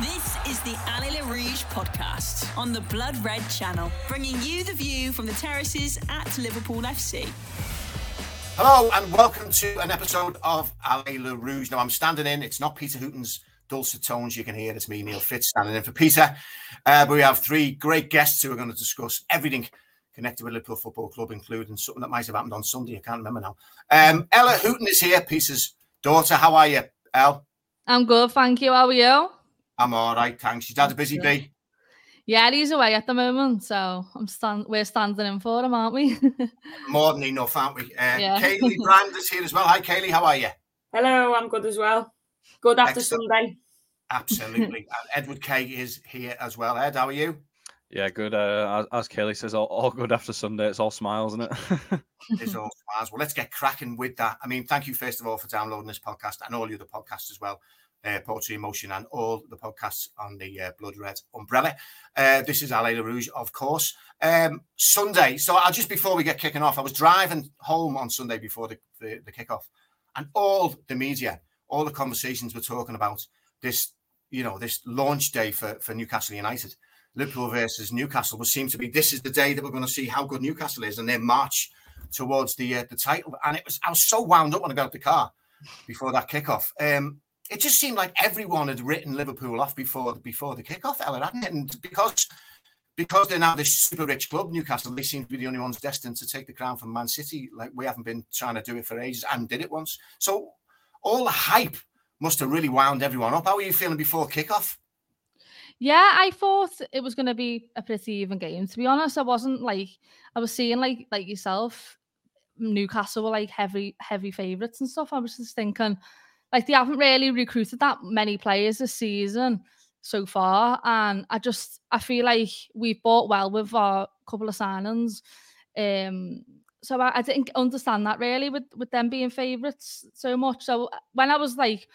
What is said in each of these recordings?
This is the Allez Les Rouges podcast on the Blood Red channel, bringing you the view from the terraces at Liverpool FC. Hello and welcome to an episode of Allez Les Rouges. Now I'm standing in, it's not Peter Hooton's dulcet tones you can hear, it's me, Neil Fitz, standing in for Peter. Uh, but we have three great guests who are going to discuss everything connected with Liverpool Football Club, including something that might have happened on Sunday. I can't remember now. Um, Ella Hooton is here, Peter's daughter. How are you, Elle? I'm good, thank you. How are you? I'm all right, thanks. She's had a busy day. Yeah, he's away at the moment, so I'm stand. We're standing in for him, aren't we? More than enough, aren't we? Uh, Yeah. Kayleigh Brand is here as well. Hi, Kayleigh. How are you? Hello, I'm good as well. Good after Excellent. Sunday. Absolutely. and Edward Kay is here as well. Ed, how are you? Yeah, good. Uh, as, as Kayleigh says, all, all good after Sunday. It's all smiles, isn't it? It's all smiles. Well, let's get cracking with that. I mean, thank you first of all for downloading this podcast and all the other podcasts as well. Uh, Poetry Emotion and all the podcasts on the uh, Blood Red umbrella. Uh, this is Allez Les Rouges, of course. Um, Sunday. So I'll just before we get kicking off, I was driving home on Sunday before the, the, the kickoff, and all the media, all the conversations were talking about this, you know, this launch day for, for Newcastle United. Liverpool versus Newcastle will seem to be this is the day that we're going to see how good Newcastle is and their march towards the uh, the title. And it was I was so wound up when I got out the car before that kickoff. Um, it just seemed like everyone had written Liverpool off before before the kickoff, Ellen, hadn't it? And because because they're now this super rich club, Newcastle, they seem to be the only ones destined to take the crown from Man City. Like we haven't been trying to do it for ages and did it once. So all the hype must have really wound everyone up. How were you feeling before kickoff? yeah, I thought it was going to be a pretty even game. To be honest, I wasn't like I was seeing like like yourself. Newcastle were like heavy heavy favourites and stuff. I was just thinking, like they haven't really recruited that many players this season so far, and I just I feel like we've bought well with our couple of signings. Um, so I, I didn't understand that really with with them being favourites so much. So when I was like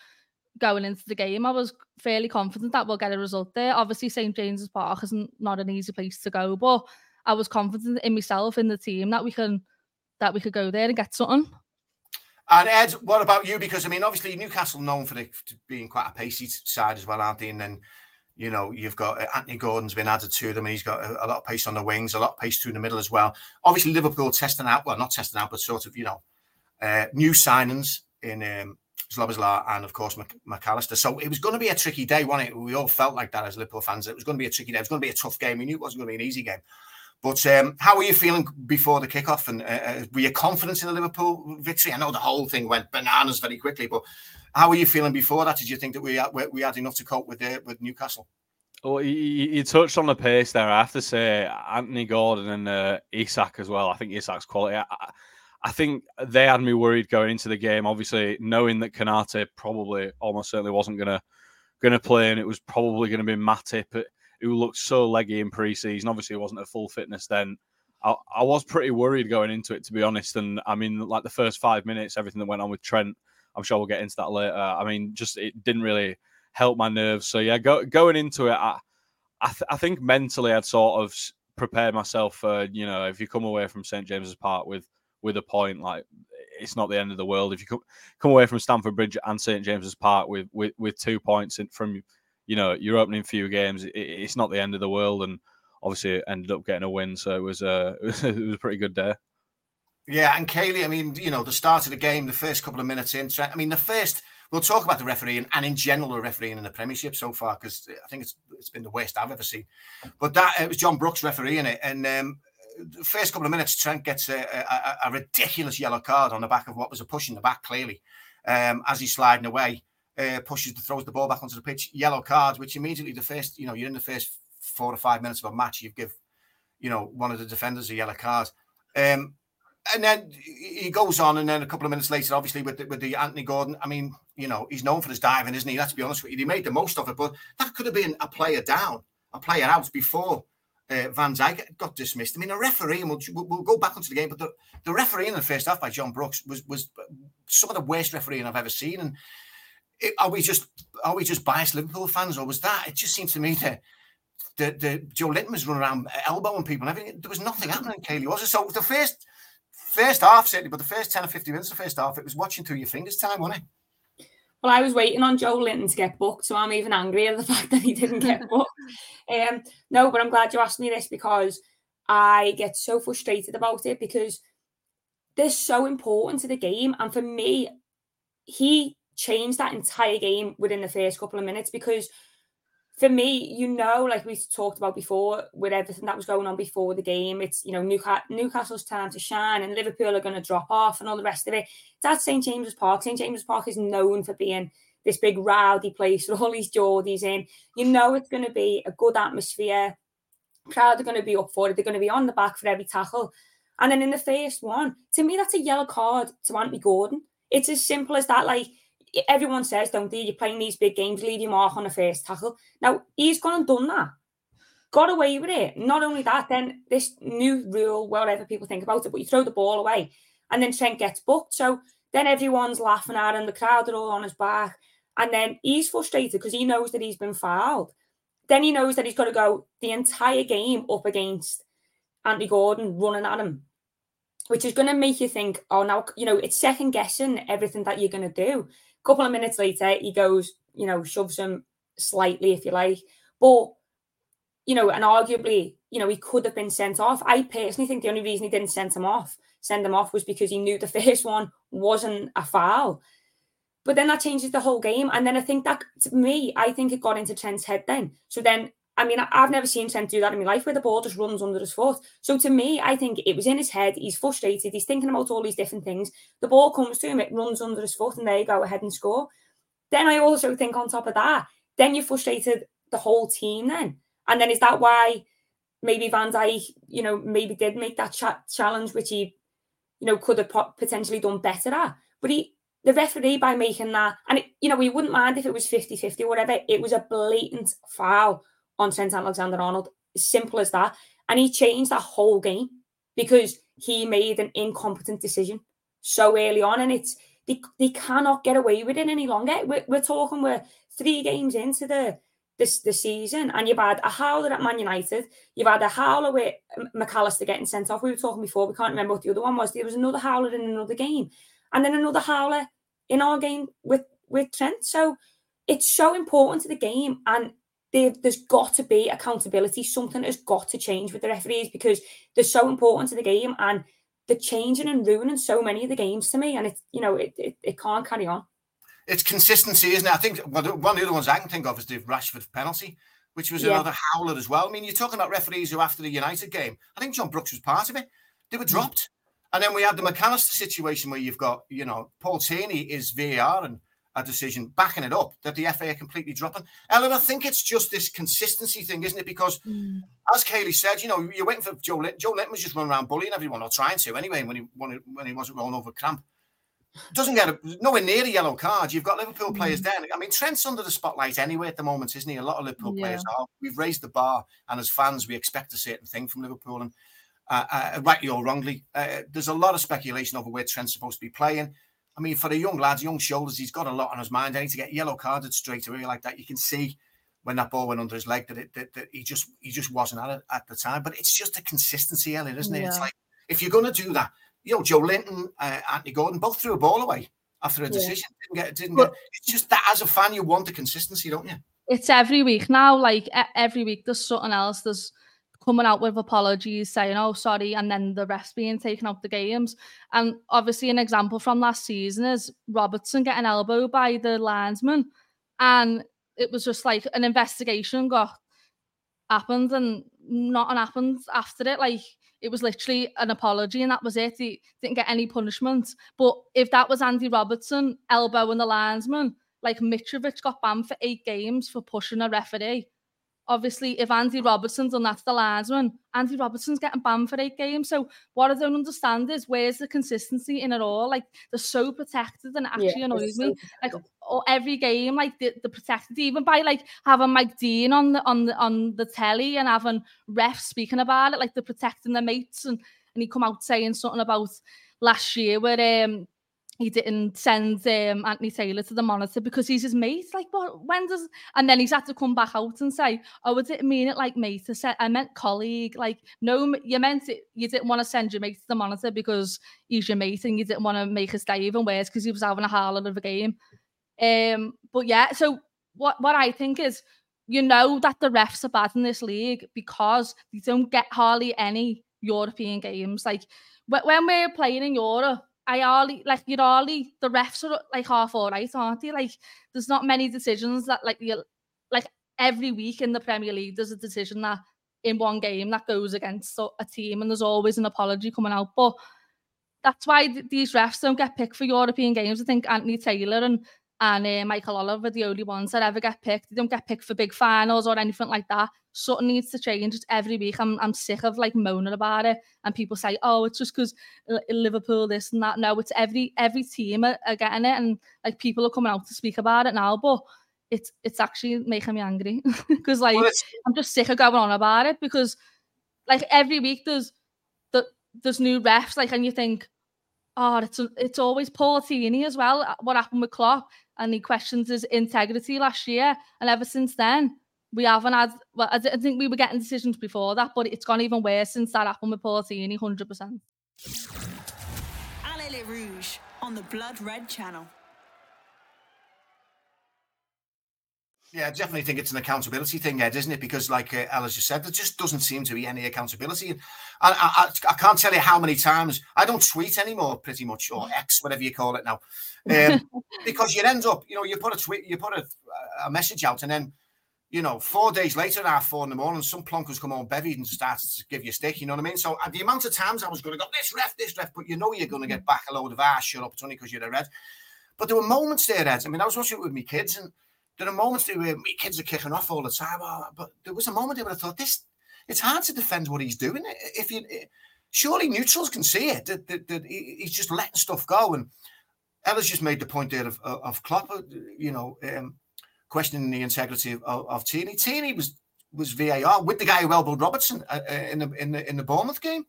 going into the game, I was fairly confident that we'll get a result there. Obviously, St James's Park isn't not an easy place to go, but I was confident in myself in the team that we can that we could go there and get something. And Ed, what about you? Because I mean, obviously Newcastle known for the, being quite a pacey side as well, aren't they? And then you know you've got uh, Anthony Gordon's been added to them, and he's got a, a lot of pace on the wings, a lot of pace through the middle as well. Obviously Liverpool testing out, well, not testing out, but sort of you know uh, new signings in um, and of course Mc- Mac Allister. So it was going to be a tricky day, wasn't it? We all felt like that as Liverpool fans. It was going to be a tricky day. It was going to be a tough game. We knew it wasn't going to be an easy game. But um, how were you feeling before the kickoff? And uh, uh, were you confident in the Liverpool victory? I know the whole thing went bananas very quickly, but how were you feeling before that? Did you think that we had, we- had enough to cope with uh, with Newcastle? well, you, you you touched on the pace there. I have to say, Anthony Gordon and uh, Isak as well. I think Isak's quality. I, I- think they had me worried going into the game. Obviously, knowing that Konaté probably almost certainly wasn't gonna gonna play, and it was probably going to be Matip, who looked so leggy in pre-season. Obviously, it wasn't at full fitness then. I, I was pretty worried going into it, to be honest. And I mean, like the first five minutes, everything that went on with Trent, I'm sure we'll get into that later. I mean, just it didn't really help my nerves. So yeah, go, going into it, I, I, th- I think mentally I'd sort of prepared myself for you know if you come away from St James's Park with with a point, like it's not the end of the world. If you come come away from Stamford Bridge and St James's Park with with, with two points in, from you know your opening few games, it, it's not the end of the world. And obviously it ended up getting a win, so it was a it was, it was a pretty good day. Yeah, and Kayleigh, I mean, you know, the start of the game, the first couple of minutes in, I mean, the first, we'll talk about the refereeing and in general the refereeing in the Premiership so far, because I think it's it's been the worst I've ever seen. But that, it was John Brooks refereeing it. And um, the first couple of minutes, Trent gets a, a, a ridiculous yellow card on the back of what was a push in the back, clearly, um, as he's sliding away, uh, pushes, the throws the ball back onto the pitch, yellow cards, which immediately the first, you know, you're in the first four or five minutes of a match, you give, you know, one of the defenders a yellow card. Um, and then he goes on, and then a couple of minutes later, obviously with the, with the Anthony Gordon. I mean, you know, he's known for his diving, isn't he? Let's be honest with you. He made the most of it, but that could have been a player down, a player out before uh, Van Dijk got dismissed. I mean, a referee, and we'll, we'll, we'll go back onto the game, but the, the referee in the first half by John Brooks was was some of the worst refereeing I've ever seen. And it, are we just are we just biased Liverpool fans, or was that? It just seems to me that. The, the Joelinton was running around elbowing people and everything. There was nothing happening, Kayleigh, was it? So the first first half, certainly, but the first 10 or 15 minutes of the first half, it was watching through your fingers time, wasn't it? Well, I was waiting on Joelinton to get booked, so I'm even angrier at the fact that he didn't get booked. Um, no, but I'm glad you asked me this because I get so frustrated about it because they're so important to the game. And for me, he changed that entire game within the first couple of minutes because for me, you know, like we talked about before, with everything that was going on before the game, it's you know Newcastle's time to shine, and Liverpool are going to drop off, and all the rest of it. At St James's Park. St James's Park is known for being this big rowdy place with all these Geordies in. You know, it's going to be a good atmosphere. Crowd are going to be up for it. They're going to be on the back for every tackle. And then in the first one, to me, that's a yellow card to Anthony Gordon. It's as simple as that. Like everyone says, don't they? You're playing these big games, leave your mark on the first tackle. Now he's gone and done that. Got away with it. Not only that, then this new rule, whatever people think about it, but you throw the ball away and then Trent gets booked. So then everyone's laughing at him, the crowd are all on his back. And then he's frustrated because he knows that he's been fouled. Then he knows that he's got to go the entire game up against Andy Gordon running at him which is going to make you think, oh, now, you know, it's second guessing everything that you're going to do. A couple of minutes later, he goes, you know, shoves him slightly, if you like. But, you know, and arguably, you know, he could have been sent off. I personally think the only reason he didn't send him off, send him off was because he knew the first one wasn't a foul. But then that changes the whole game. And then I think that, to me, I think it got into Trent's head then. So then I mean, I've never seen Trent do that in my life where the ball just runs under his foot. So to me, I think it was in his head. He's frustrated. He's thinking about all these different things. The ball comes to him, it runs under his foot, and there you go, ahead and score. Then I also think on top of that, then you frustrated the whole team then. And then is that why maybe Van Dijk, you know, maybe did make that ch- challenge, which he, you know, could have potentially done better at. But he, the referee, by making that, and, it, you know, we wouldn't mind if it was 50 50 or whatever, it was a blatant foul on Trent Alexander Arnold. Simple as that. And he changed that whole game because he made an incompetent decision so early on. And it's they, they cannot get away with it any longer. We're, we're talking we're three games into the this the season, and you've had a howler at Man United. You've had a howler with Mac Allister getting sent off. We were talking before. We can't remember what the other one was. There was another howler in another game, and then another howler in our game with with Trent. So it's so important to the game, and there's got to be accountability. Something has got to change with the referees because they're so important to the game and they're changing and ruining so many of the games to me. And it's, you know, it, it, it can't carry on. It's consistency, isn't it? I think one of the other ones I can think of is the Rashford penalty, which was yeah. another howler as well. I mean, you're talking about referees who, after the United game, I think John Brooks was part of it, they were mm. dropped. And then we had the Mac Allister situation where you've got, you know, Paul Tierney is VAR and a decision backing it up that the FA are completely dropping. Ellen, I think it's just this consistency thing, isn't it? Because mm. as Kayleigh said, you know, you're waiting for Joelinton. Joe Linton was just running around bullying everyone or trying to anyway when he when he, when he wasn't rolling over cramp. Doesn't get a, nowhere near a yellow card. You've got Liverpool players mm. there. I mean, Trent's under the spotlight anyway at the moment, isn't he? A lot of Liverpool yeah. players are. We've raised the bar, and as fans, we expect a certain thing from Liverpool. And uh, uh, rightly or wrongly, uh, there's a lot of speculation over where Trent's supposed to be playing. I mean, for the young lads, young shoulders, he's got a lot on his mind. I need to get yellow carded straight away like that. You can see when that ball went under his leg that, it, that, that he just he just wasn't at it at the time. But it's just a consistency, Elliot, isn't it? Yeah. It's like if you're going to do that, you know, Joelinton, uh, Anthony Gordon both threw a ball away after a decision. Yeah. Didn't get, didn't but, get. It's just that as a fan, you want the consistency, don't you? It's every week now. Like every week, there's something else. There's coming out with apologies, saying, oh, sorry, and then the refs being taken out the games. And obviously, an example from last season is Robertson getting elbowed by the linesman. And it was just like an investigation got happened and nothing happened after it. Like, it was literally an apology and that was it. He didn't get any punishment. But if that was Andy Robertson elbowing the linesman, like Mitrovic got banned for eight games for pushing a referee obviously, if Andy Robertson's and that's the linesman, Andy Robertson's getting banned for eight games. So what I don't understand is where's the consistency in it all? Like they're so protected and actually yeah, annoys me. like or every game, like the, the protected, even by like having Mike Dean on the on the on the telly and having refs speaking about it, like they're protecting their mates and and he come out saying something about last year where um he didn't send um, Anthony Taylor to the monitor because he's his mate. Like, what? When does? And then he's had to come back out and say, "Oh, I didn't mean it like mate. I said I meant colleague. Like, no, you meant it. You didn't want to send your mate to the monitor because he's your mate, and you didn't want to make his day even worse because he was having a harlot of a game." Um, but yeah, so what what I think is, you know that the refs are bad in this league because they don't get hardly any European games. Like when we're playing in Europe, I only like you're only the refs are like half all right, aren't they? Like there's not many decisions that like you like every week in the Premier League there's a decision that in one game that goes against a team and there's always an apology coming out. But that's why th- these refs don't get picked for European games. I think Anthony Taylor and and uh, Michael Oliver the only ones that ever get picked. They don't get picked for big finals or anything like that. Something needs to change. It's every week. I'm I'm sick of like moaning about it, and people say, "Oh, it's just because Liverpool this and that." No, it's every every team are, are getting it, and like people are coming out to speak about it now. But it's it's actually making me angry because like I'm just sick of going on about it because like every week there's the there's new refs like and you think oh it's it's always Paul Tierney as well uh, what happened with Klopp and he questions his integrity last year and ever since then we haven't had well I, think we were getting decisions before that but it's gone even worse since that happened with Paul Tierney 100% Allez Rouge on the Blood Red channel Yeah, I definitely think it's an accountability thing, Ed, isn't it? Because, like uh, Alice just said, there just doesn't seem to be any accountability. And I, I, I, can't tell you how many times I don't tweet anymore, pretty much, or X, whatever you call it now, um, because you end up, you know, you put a tweet, you put a, a, message out, and then, you know, four days later, at half four in the morning, some plonkers come on bevied and started to give you a stick. You know what I mean? So uh, the amount of times I was going to go this ref, this ref, but you know you're going to get back a load of ass. Shut up, it's only because you're a red. But there were moments there, Ed. I mean, I was watching it with my kids, and there are moments where kids are kicking off all the time, oh, but there was a moment where I thought this. It's hard to defend what he's doing. If you surely neutrals can see it that, that, that he's just letting stuff go. And Ella's just made the point there of of Klopp, uh, you know, um, questioning the integrity of, of, of Tierney. Tierney was was VAR with the guy who elbowed Robertson uh, uh, in the in the in the Bournemouth game.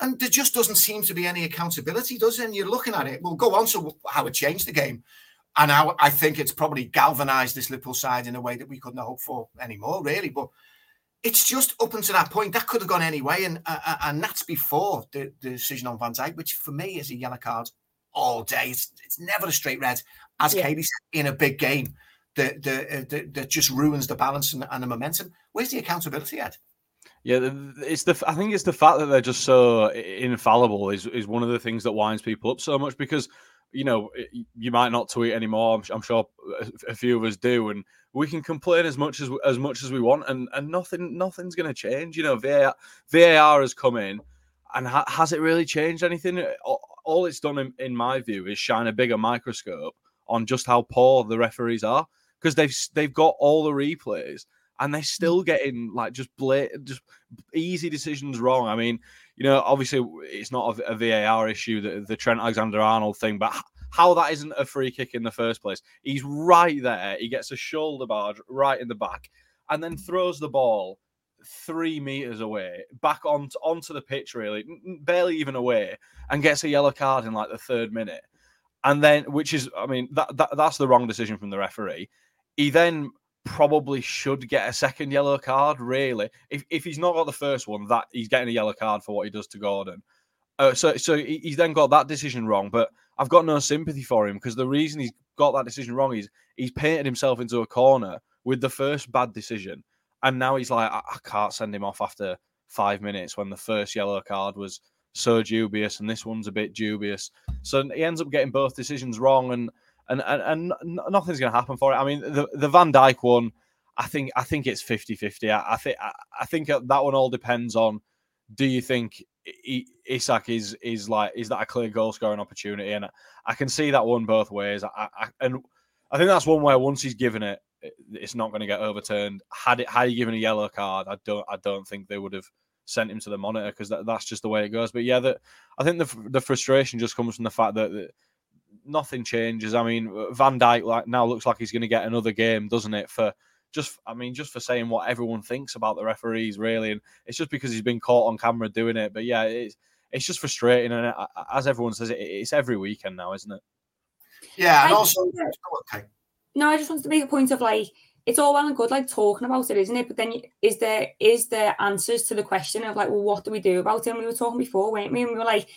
And there just doesn't seem to be any accountability, does it? And you're looking at it. We'll go on to how it changed the game. And I, I think it's probably galvanized this Liverpool side in a way that we couldn't hope for anymore, really. But it's just up until that point that could have gone anyway, and uh, uh, and that's before the, the, decision on Van Dijk, which for me is a yellow card all day. It's, it's never a straight red, as yeah. Katie said, in a big game that that, that just ruins the balance and, and the momentum. Where's the accountability at? Yeah, it's the. I think it's the fact that they're just so infallible is is one of the things that winds people up so much because you know, you might not tweet anymore. I'm, I'm, sure a few of us do, and we can complain as much as as much as we want, and and nothing nothing's going to change. You know, VAR, VAR has come in, and ha- has it really changed anything? Uh, all it's done, in, in my view, is shine a bigger microscope on just how poor the referees are because they've they've got all the replays and they're hmm. still getting like just blatant, just easy decisions wrong. I mean, you know, obviously it's not a, a VAR issue, the, the Trent Alexander Arnold thing, but how that isn't a free kick in the first place. He's right there. He gets a shoulder barge right in the back and then hmm. throws the ball three meters away, back on onto the pitch, really, barely even away, and gets a yellow card in like the third minute. And then, which is, I mean, that, that that's the wrong decision from the referee. He then probably should get a second yellow card. Really, if if he's not got the first one, that he's getting a yellow card for what he does to Gordon. Uh, so so he's then got that decision wrong. But I've got no sympathy for him because the reason he's got that decision wrong is he's painted himself into a corner with the first bad decision, and now he's like, I, I can't send him off after five minutes when the first yellow card was so dubious and this one's a bit dubious. So he ends up getting both decisions wrong and and and, and nothing's going to happen for it. I mean, the the Van Dijk one, I think I think it's 50-50. I, I think I, I think that one all depends on do you think Isak is is like is that a clear goal scoring opportunity? And I can see that one both ways. I, I, and I think that's one where once he's given it, it's not going to get overturned. Had it had he given a yellow card, I don't I don't think they would have sent him to the monitor because that, that's just the way it goes. But yeah, the, I think the the frustration just comes from the fact that, that nothing changes. I mean, Van Dijk like now looks like he's going to get another game, doesn't it? For just, I mean, just for saying what everyone thinks about the referees, really, and it's just because he's been caught on camera doing it. But yeah, it's it's just frustrating, and uh, as everyone says, it's every weekend now, isn't it? Yeah, and I also, okay. No, I just wanted to make a point of like it's all well and good like talking about it, isn't it? But then is there is there answers to the question of like, well, what do we do about it? And we were talking before, weren't we? And we were like,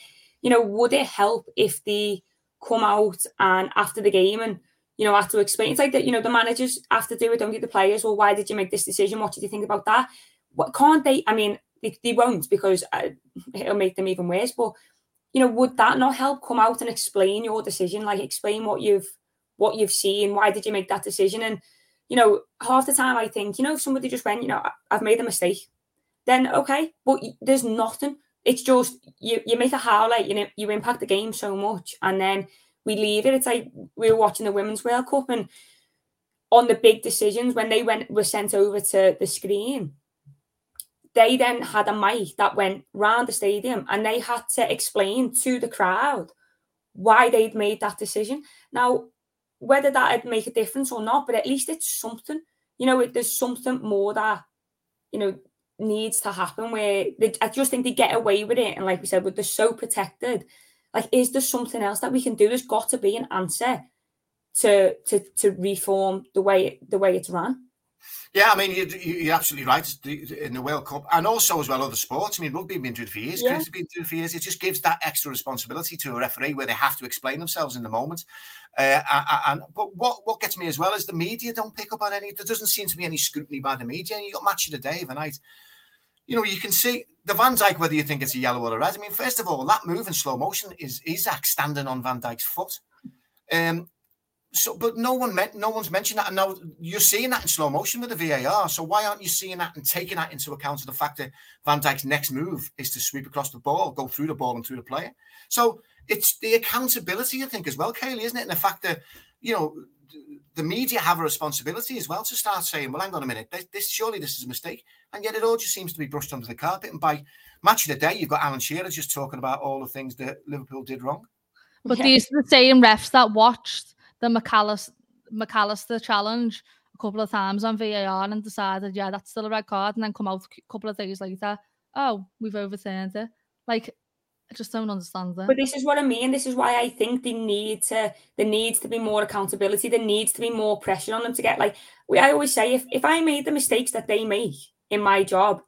you know, would it help if the come out and after the game and you know, have to explain. It's like that, you know, the managers have to do it, don't get the players. Well, why did you make this decision? What did you think about that? What can't they? I mean, they, they won't because uh, it'll make them even worse. But you know, would that not help? Come out and explain your decision, like explain what you've what you've seen. Why did you make that decision? And you know, half the time I think, you know, if somebody just went, you know, I've made a mistake, then okay, but there's nothing. It's just you you make a highlight, you know, you impact the game so much, and then we leave it. It's like we were watching the Women's World Cup and on the big decisions when they went were sent over to the screen, they then had a mic that went round the stadium and they had to explain to the crowd why they'd made that decision. Now, whether that'd make a difference or not, but at least it's something. You know, there's something more that you know needs to happen where they, I just think they get away with it. And like we said, with they're so protected like, is there something else that we can do? There's got to be an answer to to to reform the way the way it's run. Yeah, I mean, you, are absolutely right in the World Cup, and also as well other sports. I mean, rugby has been doing it for years, yeah. cricket been doing it for years. It just gives that extra responsibility to a referee where they have to explain themselves in the moment. Uh, and but what what gets me as well is the media don't pick up on any. There doesn't seem to be any scrutiny by the media. And you got match of the day of a night you know, you can see the Van Dijk, whether you think it's a yellow or a red. I mean, first of all, that move in slow motion is Isak standing on Van Dijk's foot. Um, so, but no one meant, no one's mentioned that, and now you're seeing that in slow motion with the VAR. So why aren't you seeing that and taking that into account of the fact that Van Dijk's next move is to sweep across the ball, go through the ball and through the player? So it's the accountability, I think, as well, Kayleigh, isn't it? And the fact that you know the media have a responsibility as well to start saying, well, hang on a minute, this, this, surely this is a mistake. And yet it all just seems to be brushed under the carpet. And by match of the day, you've got Alan Shearer just talking about all the things that Liverpool did wrong. But yeah. these are the same refs that watched the Mac Allister, McAllister challenge a couple of times on VAR and decided, yeah, that's still a red card, and then come out a couple of days later, oh, we've overturned it. Like I just don't understand that. But this is what I mean. This is why I think they need to. There needs to be more accountability. There needs to be more pressure on them to get like. We I always say, if if I made the mistakes that they make in my job,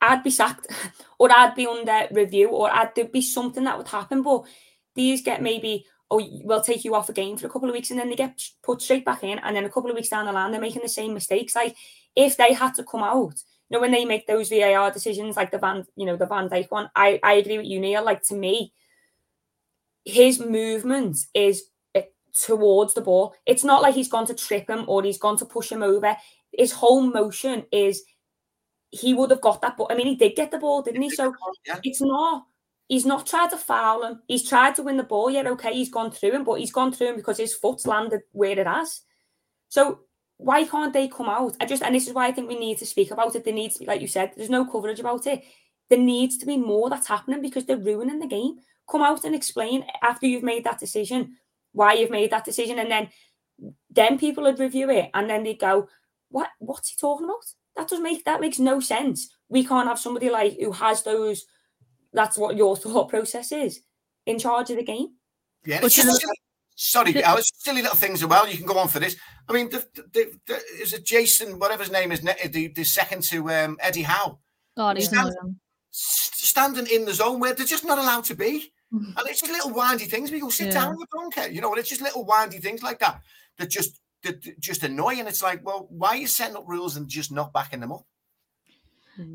I'd be sacked, or I'd be under review, or I'd there'd be something that would happen. But these get maybe oh we'll take you off a game for a couple of weeks, and then they get put straight back in, and then a couple of weeks down the line they're making the same mistakes. Like if they had to come out you know, when they make those VAR decisions, like the Van, you know, the Van Dijk one, I, I agree with you, Neil. Like to me, his movement is eh, towards the ball. It's not like he's gone to trip him or he's gone to push him over. His whole motion is he would have got that ball. I mean, he did get the ball, didn't he? So yeah. it's not. He's not tried to foul him. He's tried to win the ball. Yeah, okay, he's gone through him, but he's gone through him because his foot's landed where it has. So why can't they come out? I just and this is why I think we need to speak about it. There needs to be, like you said, there's no coverage about it. There needs to be more that's happening because they're ruining the game. Come out and explain after you've made that decision why you've made that decision, and then then people would review it and then they'd go, What what's he talking about? That does make that makes no sense. We can't have somebody like who has those that's what your thought process is in charge of the game. Yeah, it's just, Sorry, Alice. Silly little things as well. You can go on for this. I mean, the, the, the, is it Jason, whatever his name is, the, the second to um, Eddie Howe? Oh, he's stand, standing in the zone where they're just not allowed to be. and it's just little windy things. We go sit yeah. down, you don't care. You know, and it's just little windy things like that that just that just annoy. And it's like, well, why are you setting up rules and just not backing them up?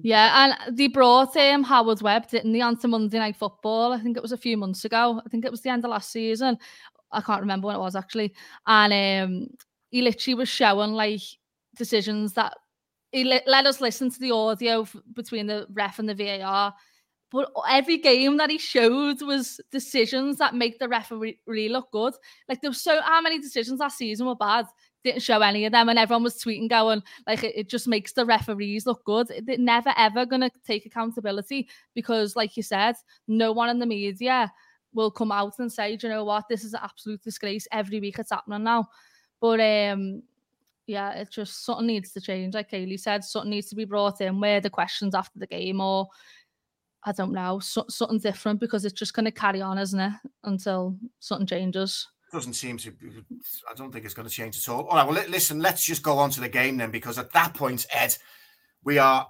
Yeah, and they brought um, Howard Webb, didn't they, onto Monday Night Football? I think it was a few months ago. I think it was the end of last season. I can't remember when it was actually. And um, he literally was showing like decisions that he let, let us listen to the audio f- between the ref and the VAR. But every game that he showed was decisions that make the referee really look good. Like there was so how many decisions last season were bad, didn't show any of them, and everyone was tweeting going like it, it just makes the referees look good. They're never ever gonna take accountability because, like you said, no one in the media will come out and say, you know what, this is an absolute disgrace. Every week it's happening now. But um, yeah, it's just something needs to change. Like Kayleigh said, something needs to be brought in where the questions after the game or I don't know, so, something different because it's just going to carry on, isn't it, until something changes. Doesn't seem to. Be, I don't think it's going to change at all. All right. Well, listen. Let's just go on to the game then, because at that point, Ed, we are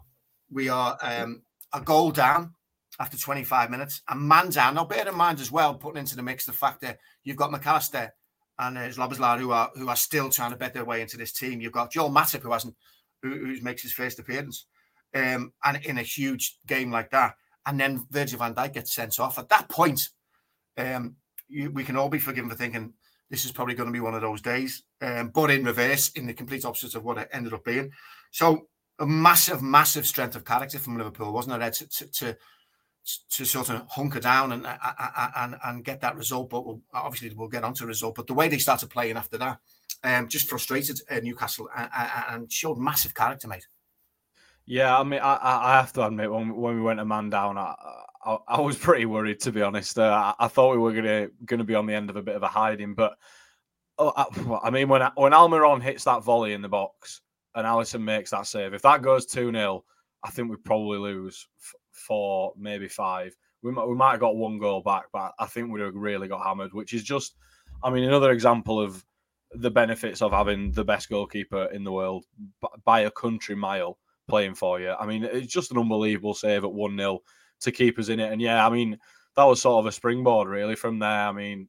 we are um, a goal down after 25 minutes. And man down. Now, bear in mind as well, putting into the mix the fact that you've got Mac Allister and there's Szoboszlai who are who are still trying to bet their way into this team. You've got Joel Matip who hasn't who, who makes his first appearance, um, and in a huge game like that, and then Virgil Van Dijk gets sent off. At that point, um, you, we can all be forgiven for thinking this is probably going to be one of those days, um, but in reverse, in the complete opposite of what it ended up being. So a massive, massive strength of character from Liverpool, wasn't it, to, to, to, to sort of hunker down and, and and get that result. But we'll, obviously, we'll get onto the result. But the way they started playing after that, um, just frustrated uh, Newcastle and, and, showed massive character, mate. Yeah, I mean, I, I have to admit, when when we went a man down, I, I, I was pretty worried to be honest. Uh, I, I, thought we were gonna gonna be on the end of a bit of a hiding, but oh, I, mean, when when Almiron hits that volley in the box and Alisson makes that save, if that goes two 0 I think we probably lose four, maybe five. We might, we might have got one goal back, but I think we'd have really got hammered, which is just, I mean, another example of the benefits of having the best goalkeeper in the world by a country mile playing for you. I mean, it's just an unbelievable save at 1 0 to keep us in it. And yeah, I mean, that was sort of a springboard really from there. I mean,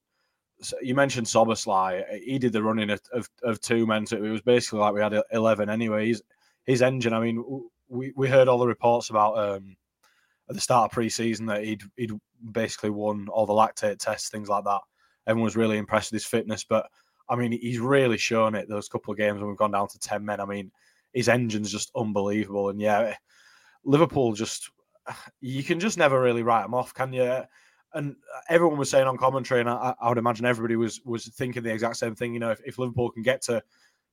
you mentioned Szoboszlai. He did the running of, of, of, two men. So it was basically like we had 11 anyway. His, his engine, I mean, we, we heard all the reports about um, at the start of pre-season that he'd he'd basically won all the lactate tests, things like that. Everyone was really impressed with his fitness, but I mean, he's really shown it those couple of games when we've gone down to ten men. I mean, his engine's just unbelievable, and yeah, Liverpool just you can just never really write them off, can you? And uh, everyone was saying on commentary, and I, I would imagine everybody was was thinking the exact same thing. You know, if, if Liverpool can get to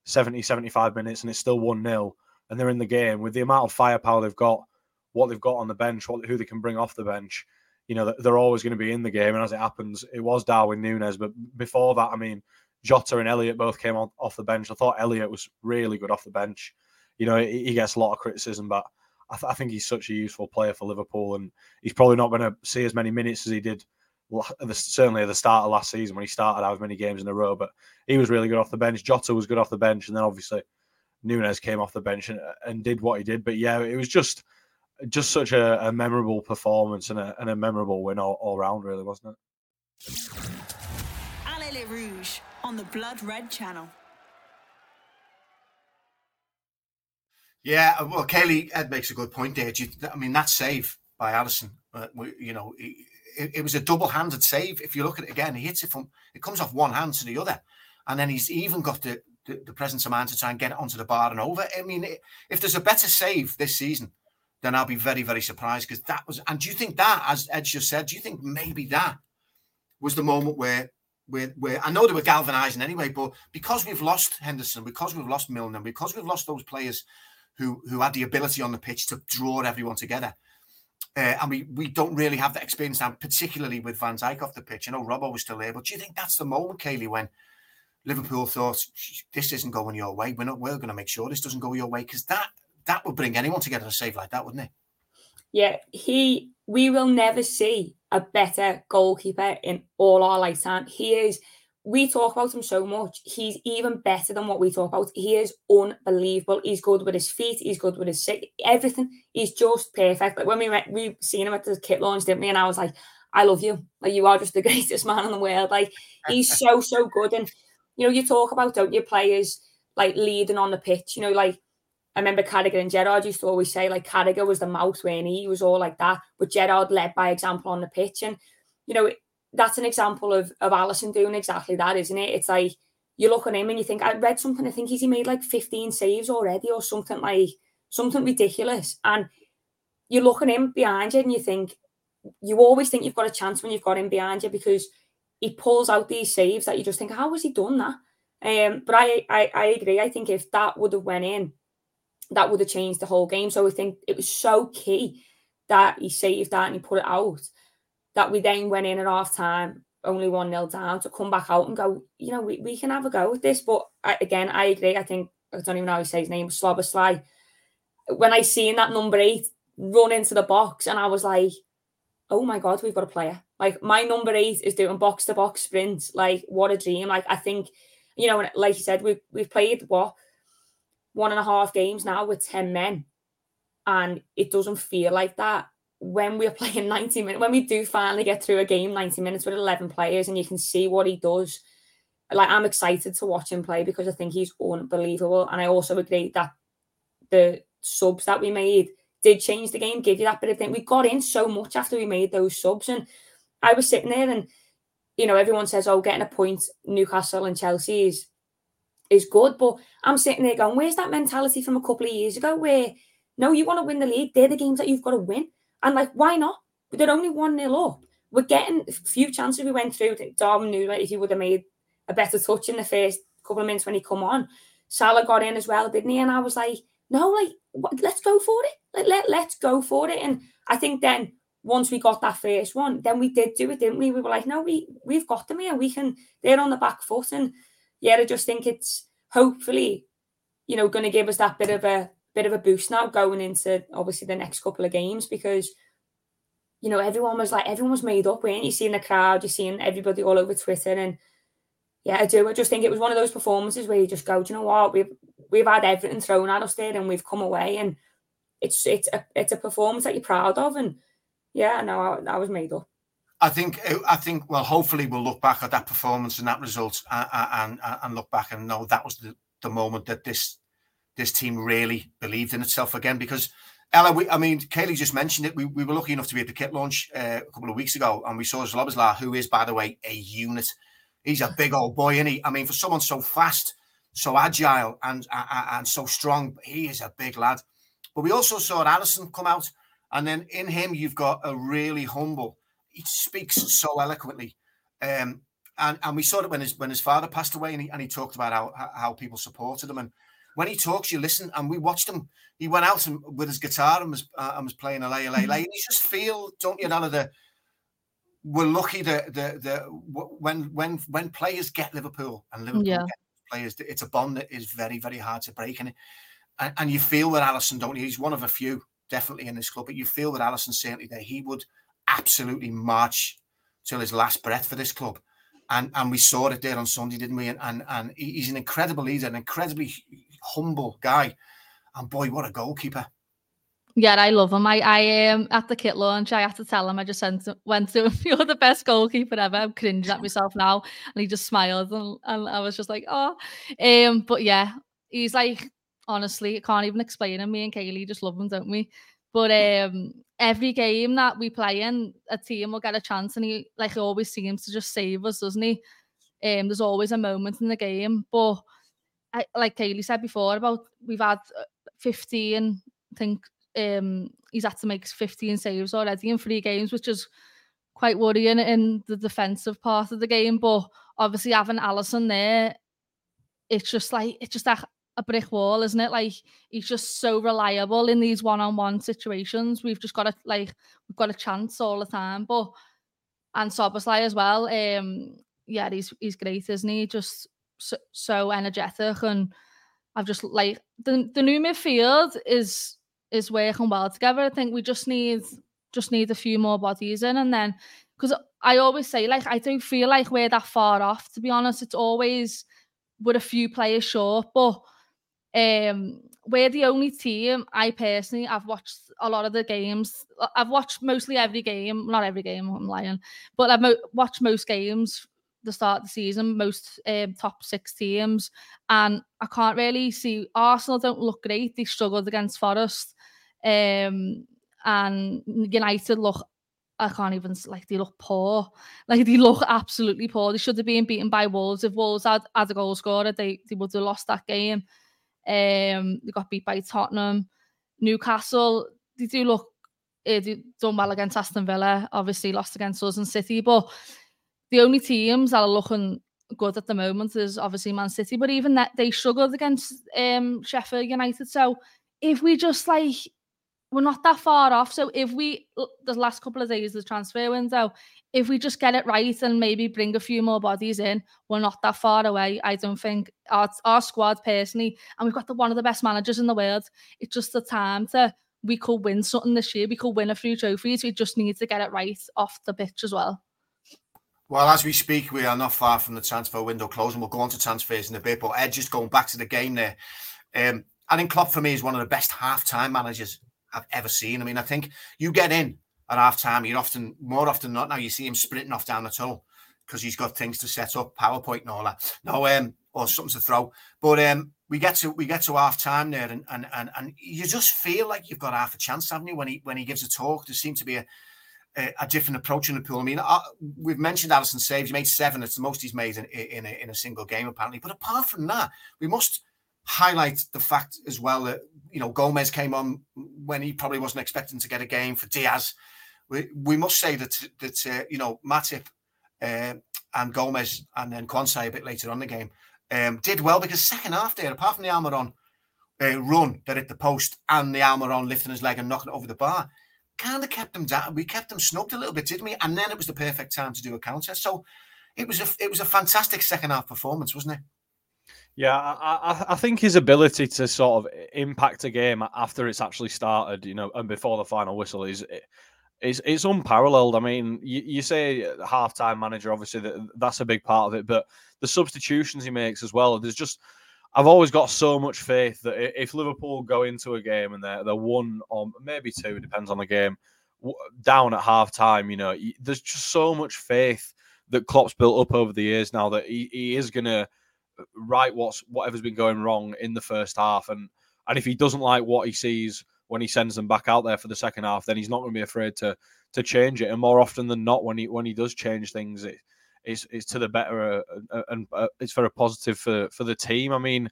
70, 75 minutes and it's still 1 0 and they're in the game with the amount of firepower they've got what they've got on the bench, what who they can bring off the bench. You know, they're always going to be in the game. And as it happens, it was Darwin Nunez. But before that, I mean, Jota and Elliot both came on, off the bench. I thought Elliot was really good off the bench. You know, he, gets a lot of criticism, but I, th- I, think he's such a useful player for Liverpool. And he's probably not going to see as many minutes as he did certainly at the start of last season when he started out as many games in a row. But he was really good off the bench. Jota was good off the bench. And then obviously Nunez came off the bench and, uh, and did what he did. But yeah, it was just just such a, a memorable performance and a, and a memorable win all, all round, really, wasn't it? Allez les Rouges on the Blood Red Channel. Yeah, well, Kayleigh Ed makes a good point there. I mean, that save by Alisson, uh, you know, it, it, was a double-handed save. If you look at it again, he hits it from it comes off one hand to the other, and then he's even got the, the, the presence of mind to try and get it onto the bar and over. I mean, if there's a better save this season then I'll be very, very surprised because that was. And do you think that, as Ed just said, do you think maybe that was the moment where, where, where I know they were galvanizing anyway, but because we've lost Henderson, because we've lost Milner, because we've lost those players who who had the ability on the pitch to draw everyone together. Uh, and we, we don't really have that experience now, particularly with Van Dijk off the pitch. I know Robbo was still there, but do you think that's the moment, Kaylee, when Liverpool thought this isn't going your way? We're not. We're going to make sure this doesn't go your way because that that would bring anyone together to save like that, wouldn't it? Yeah, he. We will never see a better goalkeeper in all our lifetime. He is. We talk about him so much. He's even better than what we talk about. He is unbelievable. He's good with his feet. He's good with his sick. Everything. He's just perfect. Like when we went, we seen him at the kit launch, didn't we? And I was like, I love you. Like you are just the greatest man in the world. Like he's so so good. And you know, you talk about don't you players like leading on the pitch. You know, like I remember Carragher and Gerrard used to always say like Carragher was the mouth when he was all like that, but Gerrard led by example on the pitch. And, you know, that's an example of, of Alisson doing exactly that, isn't it? It's like you look at him and you think, I read something, I think he's he made like 15 saves already or something like something ridiculous. And you look at him behind you and you think, you always think you've got a chance when you've got him behind you because he pulls out these saves that you just think, how has he done that? Um, but I, I, I agree. I think if that would have went in, that would have changed the whole game. So I think it was so key that he saved that and he put it out that we then went in at half time, only 1 nil down, to come back out and go, you know, we, we can have a go with this. But I, again, I agree. I think, I don't even know how to say his name, Szoboszlai. When I seen that number eight run into the box, and I was like, oh my God, we've got a player. Like, my number eight is doing box to box sprints. Like, what a dream. Like, I think, you know, like you said, we've, we've played what? one and a half games now with 10 men. And it doesn't feel like that when we're playing 90 minutes, when we do finally get through a game 90 minutes with 11 players and you can see what he does, like I'm excited to watch him play because I think he's unbelievable. And I also agree that the subs that we made did change the game, give you that bit of thing. We got in so much after we made those subs. And I was sitting there and, you know, everyone says, oh, getting a point, Newcastle and Chelsea is, is good. But I'm sitting there going, where's that mentality from a couple of years ago where, no, you want to win the league. They're the games that you've got to win. And like, why not? They're only 1 nil up. We're getting a few chances we went through. Darwin knew that if he would have made a better touch in the first couple of minutes when he come on. Salah got in as well, didn't he? And I was like, no, like what, let's go for it. Like, let let's go for it. And I think then once we got that first one, then we did do it, didn't we? We were like, no, we we've got them here. We can. They're on the back foot, and yeah, I just think it's hopefully, you know, going to give us that bit of a bit of a boost now going into obviously the next couple of games because you know everyone was like everyone was made up, weren't you? Seeing the crowd, you're seeing everybody all over Twitter and yeah, I do. I just think it was one of those performances where you just go, do you know what? We've we've had everything thrown at us there, and we've come away, and it's it's a it's a performance that you're proud of, and yeah, no, I, I was made up. I think uh, I think well, hopefully we'll look back at that performance and that result, uh, uh, and and, and look back and know that was the, the moment that this this team really believed in itself again. Because Ella, we, I mean, Kayleigh just mentioned it. We, we were lucky enough to be at the kit launch uh, a couple of weeks ago, and we saw Szoboszlai, who is, by the way, a unit he's a big old boy, isn't he? I mean, for someone so fast, so agile, and and, and so strong, he is a big lad. But we also saw Alisson come out, and then in him you've got a really humble. He speaks so eloquently, um, and and we saw it when his when his father passed away, and he and he talked about how how people supported him, and when he talks, you listen. And we watched him. He went out and, with his guitar and was uh, and was playing a lay, lay, lay. And you just feel, don't you, none of the we're lucky that the, the when when when players get Liverpool and Liverpool yeah. players, it's a bond that is very very hard to break, and and, and you feel that Alisson don't. You? He's one of a few definitely in this club, but you feel that Alisson certainly that He would absolutely march till his last breath for this club, and and we saw it there on Sunday, didn't we? And and, and he's an incredible leader, an incredibly humble guy, and boy, what a goalkeeper! Yeah, I love him. I, I um at the kit launch, I had to tell him I just sent went to him, you're the best goalkeeper ever. I'm cringing at myself now. And he just smiled and, and I was just like, oh. Um, but yeah, he's like honestly, I can't even explain him. Me and Kayleigh just love him, don't we? But um every game that we play in, a team will get a chance and he like always seems to just save us, doesn't he? Um, there's always a moment in the game. But I, like Kayleigh said before about we've had uh, 15, I think um, he's had to make 15 saves already in three games, which is quite worrying in the defensive part of the game. But obviously, having Alisson there, it's just like it's just a, a brick wall, isn't it? Like he's just so reliable in these one-on-one situations. We've just got a like we've got a chance all the time. But and Szoboszlai as well. Um, yeah, he's he's great, isn't he? Just so, energetic and. I've just like the the new midfield is is working well together. I think we just need just need a few more bodies in, and then because I always say like I don't feel like we're that far off. To be honest, it's always with a few players short, but um, we're the only team. I personally, I've watched a lot of the games. I've watched mostly every game, not every game. I'm lying, but I've mo- watched most games the start of the season, most um, top six teams, and I can't really see Arsenal don't look great. They struggled against Forest. Um, and United look, I can't even like they look poor. Like they look absolutely poor. They should have been beaten by Wolves. If Wolves had, had a goal scorer, they, they would have lost that game. Um, they got beat by Tottenham, Newcastle. They do look uh, done well against Aston Villa. Obviously lost against us and City, but the only teams that are looking good at the moment is obviously Man City. But even that they struggled against um, Sheffield United. So if we just like we're not that far off. So if we the last couple of days the transfer window, if we just get it right and maybe bring a few more bodies in, we're not that far away. I don't think our, our squad personally, and we've got the one of the best managers in the world. It's just the time to we could win something this year. We could win a few trophies. We just need to get it right off the pitch as well. Well, as we speak, we are not far from the transfer window closing. We'll go on to transfers in a bit. But Ed, just going back to the game there, um, I think Klopp for me is one of the best half-time managers I've ever seen. I mean, I think you get in at half time, you're often more often not now you see him sprinting off down the tunnel. because he's got things to set up, PowerPoint and all that. No, um, or something to throw. But um, we get to we get to half time there, and and and and you just feel like you've got half a chance, haven't you? When he when he gives a talk, there seems to be a a, different approach in the pool. I mean, uh, we've mentioned Alisson saves. He made seven. It's the most he's made in in a, in a single game, apparently. But apart from that, we must highlight the fact as well that you know Gomez came on when he probably wasn't expecting to get a game for Diaz. We, we must say that that uh, you know Matip uh, and Gomez and then Quansah a bit later on the game um, did well because second half there, apart from the Almiron uh, run that hit the post and the Almiron lifting his leg and knocking it over the bar, kind of kept them down. We kept them snugged a little bit, didn't we? And then it was the perfect time to do a counter. So it was a it was a fantastic second half performance, wasn't it? Yeah, I, I, think his ability to sort of impact a game after it's actually started, you know, and before the final whistle is is it's unparalleled. I mean, you, you say half-time manager, obviously that that's a big part of it, but the substitutions he makes as well. There's just I've always got so much faith that if Liverpool go into a game and they're they're one or maybe two, depends on the game, down at half time, you know, there's just so much faith that Klopp's built up over the years now that he, he is gonna uh, right what's whatever's been going wrong in the first half, and and if he doesn't like what he sees when he sends them back out there for the second half, then he's not going to be afraid to to change it. And more often than not, when he when he does change things, it, it's it's to the better uh, uh and uh, it's for a positive for for the team. I mean.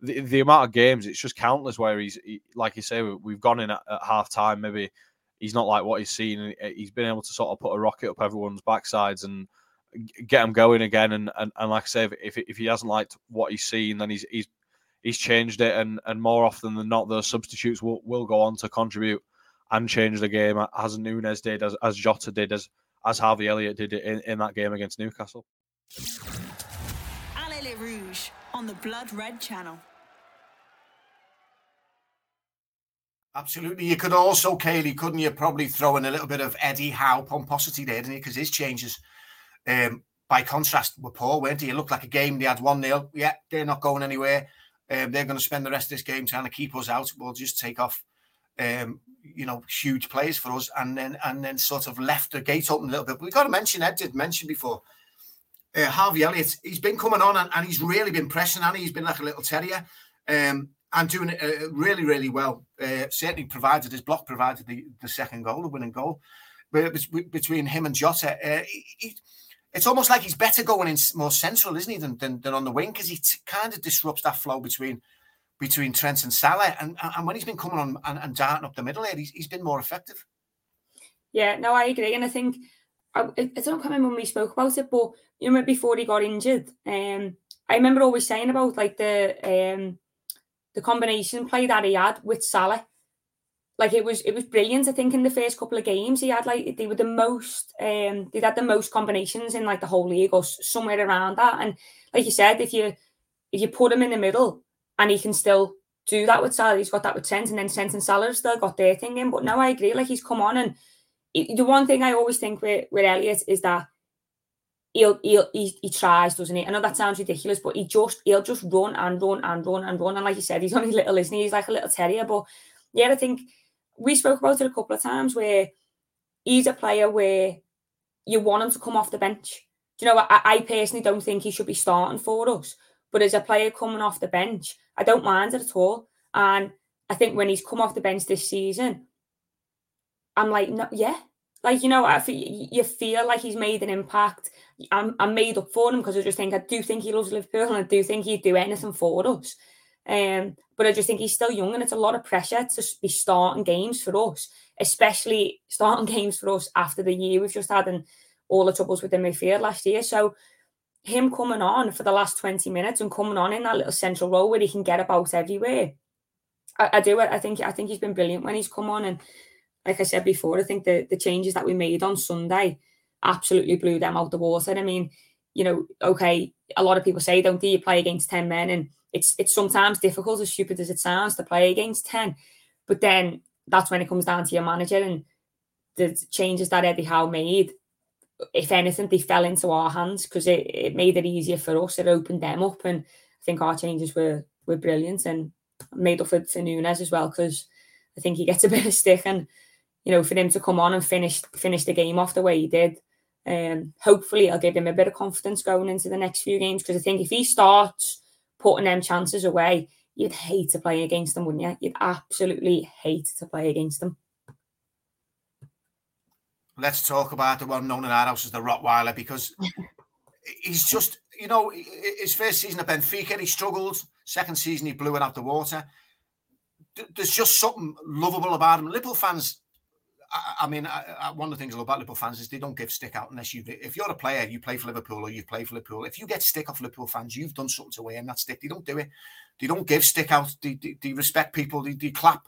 The, the amount of games, it's just countless where he's, he, like you say, we've gone in at, at half time. Maybe he's not like what he's seen. He's been able to sort of put a rocket up everyone's backsides and get them going again. And, and, and like I say, if, if he hasn't liked what he's seen, then he's he's he's changed it. And, and more often than not, those substitutes will, will go on to contribute and change the game, as Nunez did, as, as Jota did, as as Harvey Elliott did it in, in that game against Newcastle. Allez Rouge on the Blood Red Channel. Absolutely. You could also, Kayleigh, couldn't you probably throw in a little bit of Eddie Howe pomposity there, didn't you? Because his changes um, by contrast, were poor, weren't they? It looked like a game they had 1 0. Yeah, they're not going anywhere. Um, they're going to spend the rest of this game trying to keep us out. We'll just take off, um, you know, huge plays for us, and then and then sort of left the gate open a little bit. But We've got to mention Ed did mention before. Uh, Harvey Elliott, he's been coming on and, and, he's really been pressing and he's been like a little terrier um, and doing it uh, really, really well. Uh, certainly provided his block provided the, the second goal, the winning goal. But between him and Jota, uh, he, he, it's almost like he's better going in more central, isn't he, than, than, than on the wing because he t- kind of disrupts that flow between between Trent and Salah. And, and when he's been coming on and, and darting up the middle here, he's, he's been more effective. Yeah, no, I agree. And I think, I, I don't remember when we spoke about it, but you remember before he got injured, um, I remember always saying about like the um, the combination play that he had with Salah like it was it was brilliant. I think in the first couple of games he had like they were the most um they had the most combinations in like the whole league or somewhere around that. And like you said, if you if you put him in the middle and he can still do that with Salah, he's got that with Trent, and then Trent and Salah still got their thing in. But now I agree, like he's come on and he, the one thing I always think with with Elliott is that he'll, he'll he, he tries, doesn't he? I know that sounds ridiculous, but he just he'll just run and run and run and run. And like you said, he's only little, isn't he? He's like a little terrier. But yeah, I think we spoke about it a couple of times where he's a player where you want him to come off the bench. Do you know, I, I personally don't think he should be starting for us, but as a player coming off the bench, I don't mind it at all. And I think when he's come off the bench this season, I'm like, no, yeah, like you know, I feel, you feel like he's made an impact. I'm, I'm made up for him because I just think I do think he loves Liverpool and I do think he'd do anything for us. Um, but I just think he's still young and it's a lot of pressure to be starting games for us, especially starting games for us after the year we've just had and all the troubles with the midfield last year. So him coming on for the last 20 minutes and coming on in that little central role where he can get about everywhere. I, I do I think I think he's been brilliant when he's come on and like I said before, I think the, the changes that we made on Sunday absolutely blew them out the water. I mean, you know, okay, a lot of people say, don't do you play against 10 men and it's it's sometimes difficult, as stupid as it sounds, to play against 10. But then that's when it comes down to your manager and the changes that Eddie Howe made. If anything, they fell into our hands because it, it made it easier for us. It opened them up. And I think our changes were were brilliant and made up for, for Nunez as well because I think he gets a bit of stick and you know for him to come on and finish finish the game off the way he did Um, hopefully, I'll give him a bit of confidence going into the next few games because I think if he starts putting them chances away, you'd hate to play against them, wouldn't you? You'd absolutely hate to play against them. Let's talk about the one known in our house as the Rottweiler because he's just, you know, his first season at Benfica, he struggled. Second season, he blew it out the water. There's just something lovable about him. Liverpool fans I, mean, one of the things I love about Liverpool fans is they don't give stick out unless you. If you're a player, you play for Liverpool or you play for Liverpool. If you get stick off Liverpool fans, you've done something to earn that stick. They don't do it. They don't give stick out. They, they, they respect people. They, they clap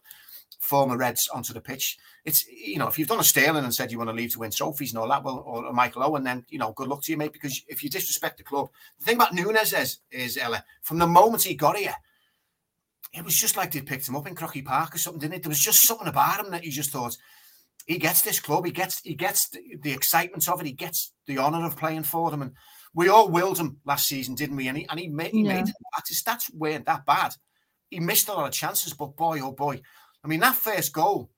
former Reds onto the pitch. It's you know, if you've done a Sterling and said you want to leave to win trophies and all that, well, or, Michael Owen, then you know, good luck to you, mate. Because if you disrespect the club, the thing about Nunez is, is Ella, from the moment he got here, it was just like they picked him up in Crocky Park or something, didn't it? There was just something about him that you just thought he gets this club. He gets he gets the, the excitement of it. He gets the honour of playing for them. And we all willed him last season, didn't we? And he and he made he yeah. made his stats weren't that bad. He missed a lot of chances, but boy, oh boy, I mean that first goal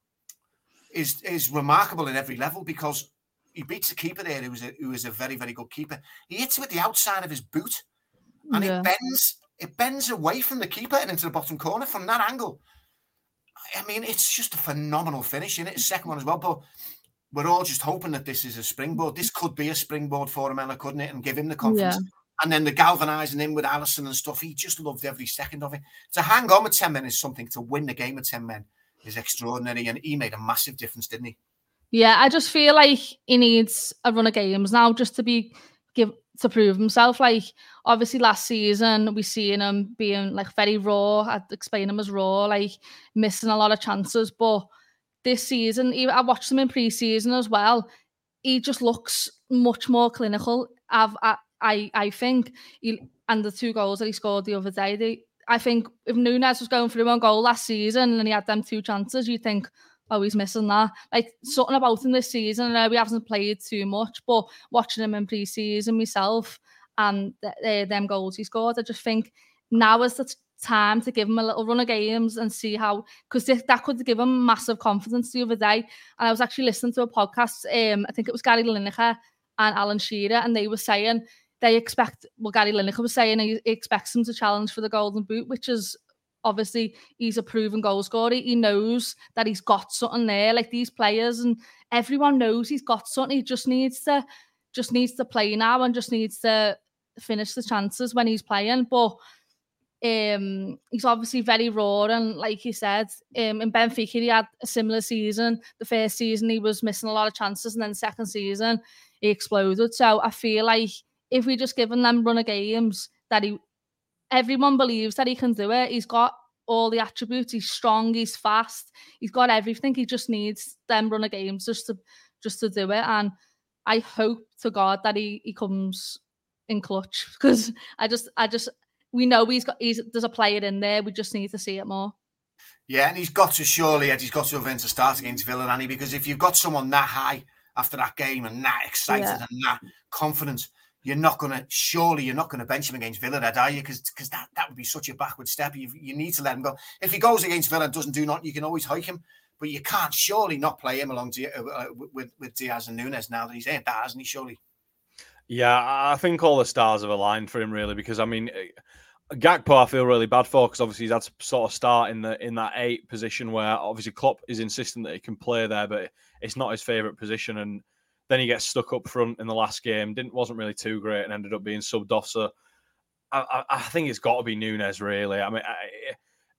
is is remarkable at every level because he beats the keeper there, who was a who was a very very good keeper. He hits it with the outside of his boot, and yeah. it bends it bends away from the keeper and into the bottom corner from that angle. I mean, it's just a phenomenal finish in it. Second one as well, but we're all just hoping that this is a springboard. This could be a springboard for him, Ella, couldn't it? And give him the confidence. Yeah. And then the galvanizing him with Alisson and stuff. He just loved every second of it. To hang on with 10 men is something. To win the game with 10 men is extraordinary. And he made a massive difference, didn't he? Yeah, I just feel like he needs a run of games now just to be give to prove himself. Like obviously last season we seen him being like very raw. I'd explain him as raw, like missing a lot of chances. But this season, I watched him in pre-season as well. He just looks much more clinical. I've, I I I think he, and the two goals that he scored the other day, they I think if Nunez was going through one goal last season and he had them two chances, you'd think, oh, he's missing that. Like something about him this season. I know we haven't played too much, but watching him in pre-season myself and th- them goals he scored, I just think now is the t- time to give him a little run of games and see how because that could give him massive confidence the other day. And I was actually listening to a podcast. Um, I think it was Gary Lineker and Alan Shearer, and they were saying they expect well, Gary Lineker was saying he expects him to challenge for the Golden Boot, which is obviously he's a proven goal scorer. He knows that he's got something there. Like these players and everyone knows he's got something. He just needs to just needs to play now and just needs to finish the chances when he's playing. But um, he's obviously very raw and like you said, um, in Benfica he had a similar season. The first season he was missing a lot of chances, and then the second season he exploded. So I feel like if we just given them run of games that he everyone believes that he can do it. He's got all the attributes. He's strong. He's fast. He's got everything. He just needs them run of games just to just to do it. And I hope to God that he he comes in clutch because I just I just we know he's got he's there's a player in there. We just need to see it more. Yeah, and he's got to surely, he's got to have to start against Villa, Annie, because if you've got someone that high after that game and that excited yeah. and that confident, you're not going to surely you're not going to bench him against Villa, are you? Because because that, that would be such a backward step. You, you need to let him go. If he goes against Villa and doesn't do not, you can always hike him, but you can't surely not play him along to, uh, uh with with Diaz and Nunez now that he's in that, hasn't he? Surely. Yeah, I think all the stars have aligned for him really because I mean. Eh, Gakpo, I feel really bad for because obviously he's had to sort of start in the in that eight position where obviously Klopp is insistent that he can play there, but it's not his favourite position. And then he gets stuck up front in the last game. Didn't wasn't really too great and ended up being subbed off. So I, I, think it's got to be Nunez. Really, I mean, I,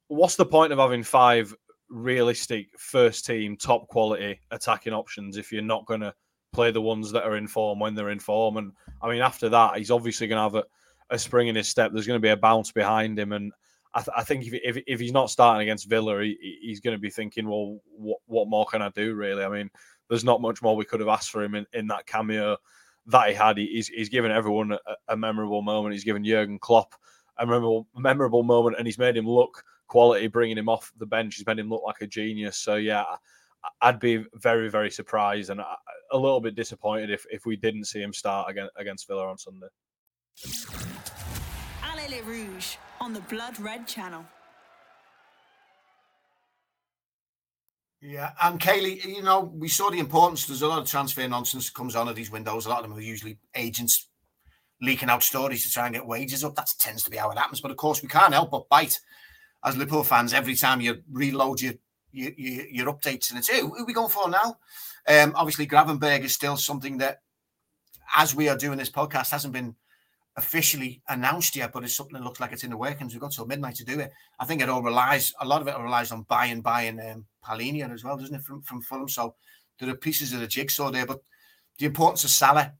what's the point of having five realistic first team top quality attacking options if you're not going to play the ones that are in form when they're in form? And I mean, after that, he's obviously going to have a, a spring in his step. There's going to be a bounce behind him, and I, th- I think if, if, if he's not starting against Villa, he, he's going to be thinking, well, what what more can I do? Really, I mean there's not much more we could have asked for him in, in that cameo that he had. He's, he's given everyone a, a memorable moment. He's given Jurgen Klopp a memorable, memorable moment, and he's made him look quality, bringing him off the bench. He's made him look like a genius. So yeah, I'd be very, very surprised and uh, a little bit disappointed if, if we didn't see him start against, against Villa on Sunday. Allez Rouge on the Blood Red Channel. Yeah, and Kayleigh, you know, we saw the importance. There's a lot of transfer nonsense that comes on at these windows. A lot of them are usually agents leaking out stories to try and get wages up. That tends to be how it happens. But of course, we can't help but bite as Liverpool fans every time you reload your your, your, your updates and it's hey, who are we going for now? Um, obviously, Gravenberch is still something that, as we are doing this podcast, hasn't been officially announced yet, but it's something that looks like it's in the workings. We've got till midnight to do it. I think it all relies, a lot of it relies on buying, buying um, Palhinha as well, doesn't it, from, from Fulham? So there are pieces of the jigsaw there. But the importance of Salah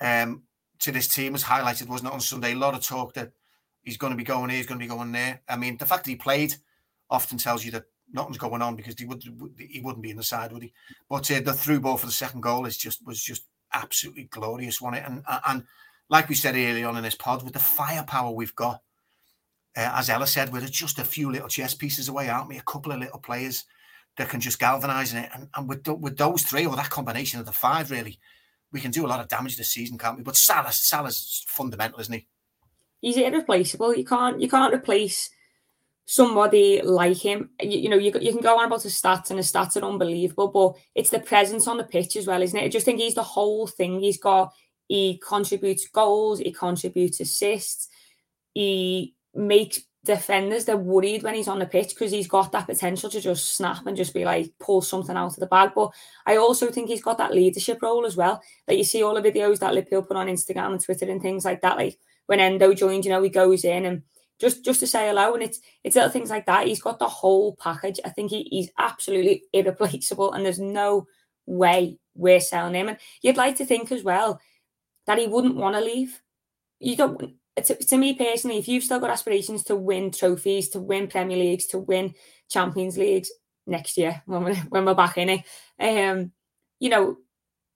um, to this team was highlighted, wasn't it, on Sunday? A lot of talk that he's going to be going here, he's going to be going there. I mean, the fact that he played often tells you that nothing's going on because he would he wouldn't be in the side, would he? But uh, the through ball for the second goal is just was just absolutely glorious, wasn't it? And and like we said early on in this pod, with the firepower we've got, uh, as Ella said, we're just a few little chess pieces away, aren't we? A couple of little players that can just galvanise it, and, and with with those three or that combination of the five, really, we can do a lot of damage this season, can't we? But Salah, Salah's fundamental, isn't he? He's irreplaceable. You can't you can't replace somebody like him. You, you, know, you, you can go on about his stats, and his stats are unbelievable, but it's the presence on the pitch as well, isn't it? I just think he's the whole thing. He's got, he contributes goals, he contributes assists, he makes defenders they're worried when he's on the pitch because he's got that potential to just snap and just be like pull something out of the bag. But I also think he's got that leadership role as well. Like you see all the videos that Liverpool put on Instagram and Twitter and things like that. Like when Endo joined, you know, he goes in and just just to say hello. And it's it's little things like that. He's got the whole package. I think he, he's absolutely irreplaceable, and there's no way we're selling him. And you'd like to think as well that he wouldn't want to leave. You don't. To, to me personally, if you've still got aspirations to win trophies, to win Premier Leagues, to win Champions Leagues next year when we're when we're back in it, um, you know,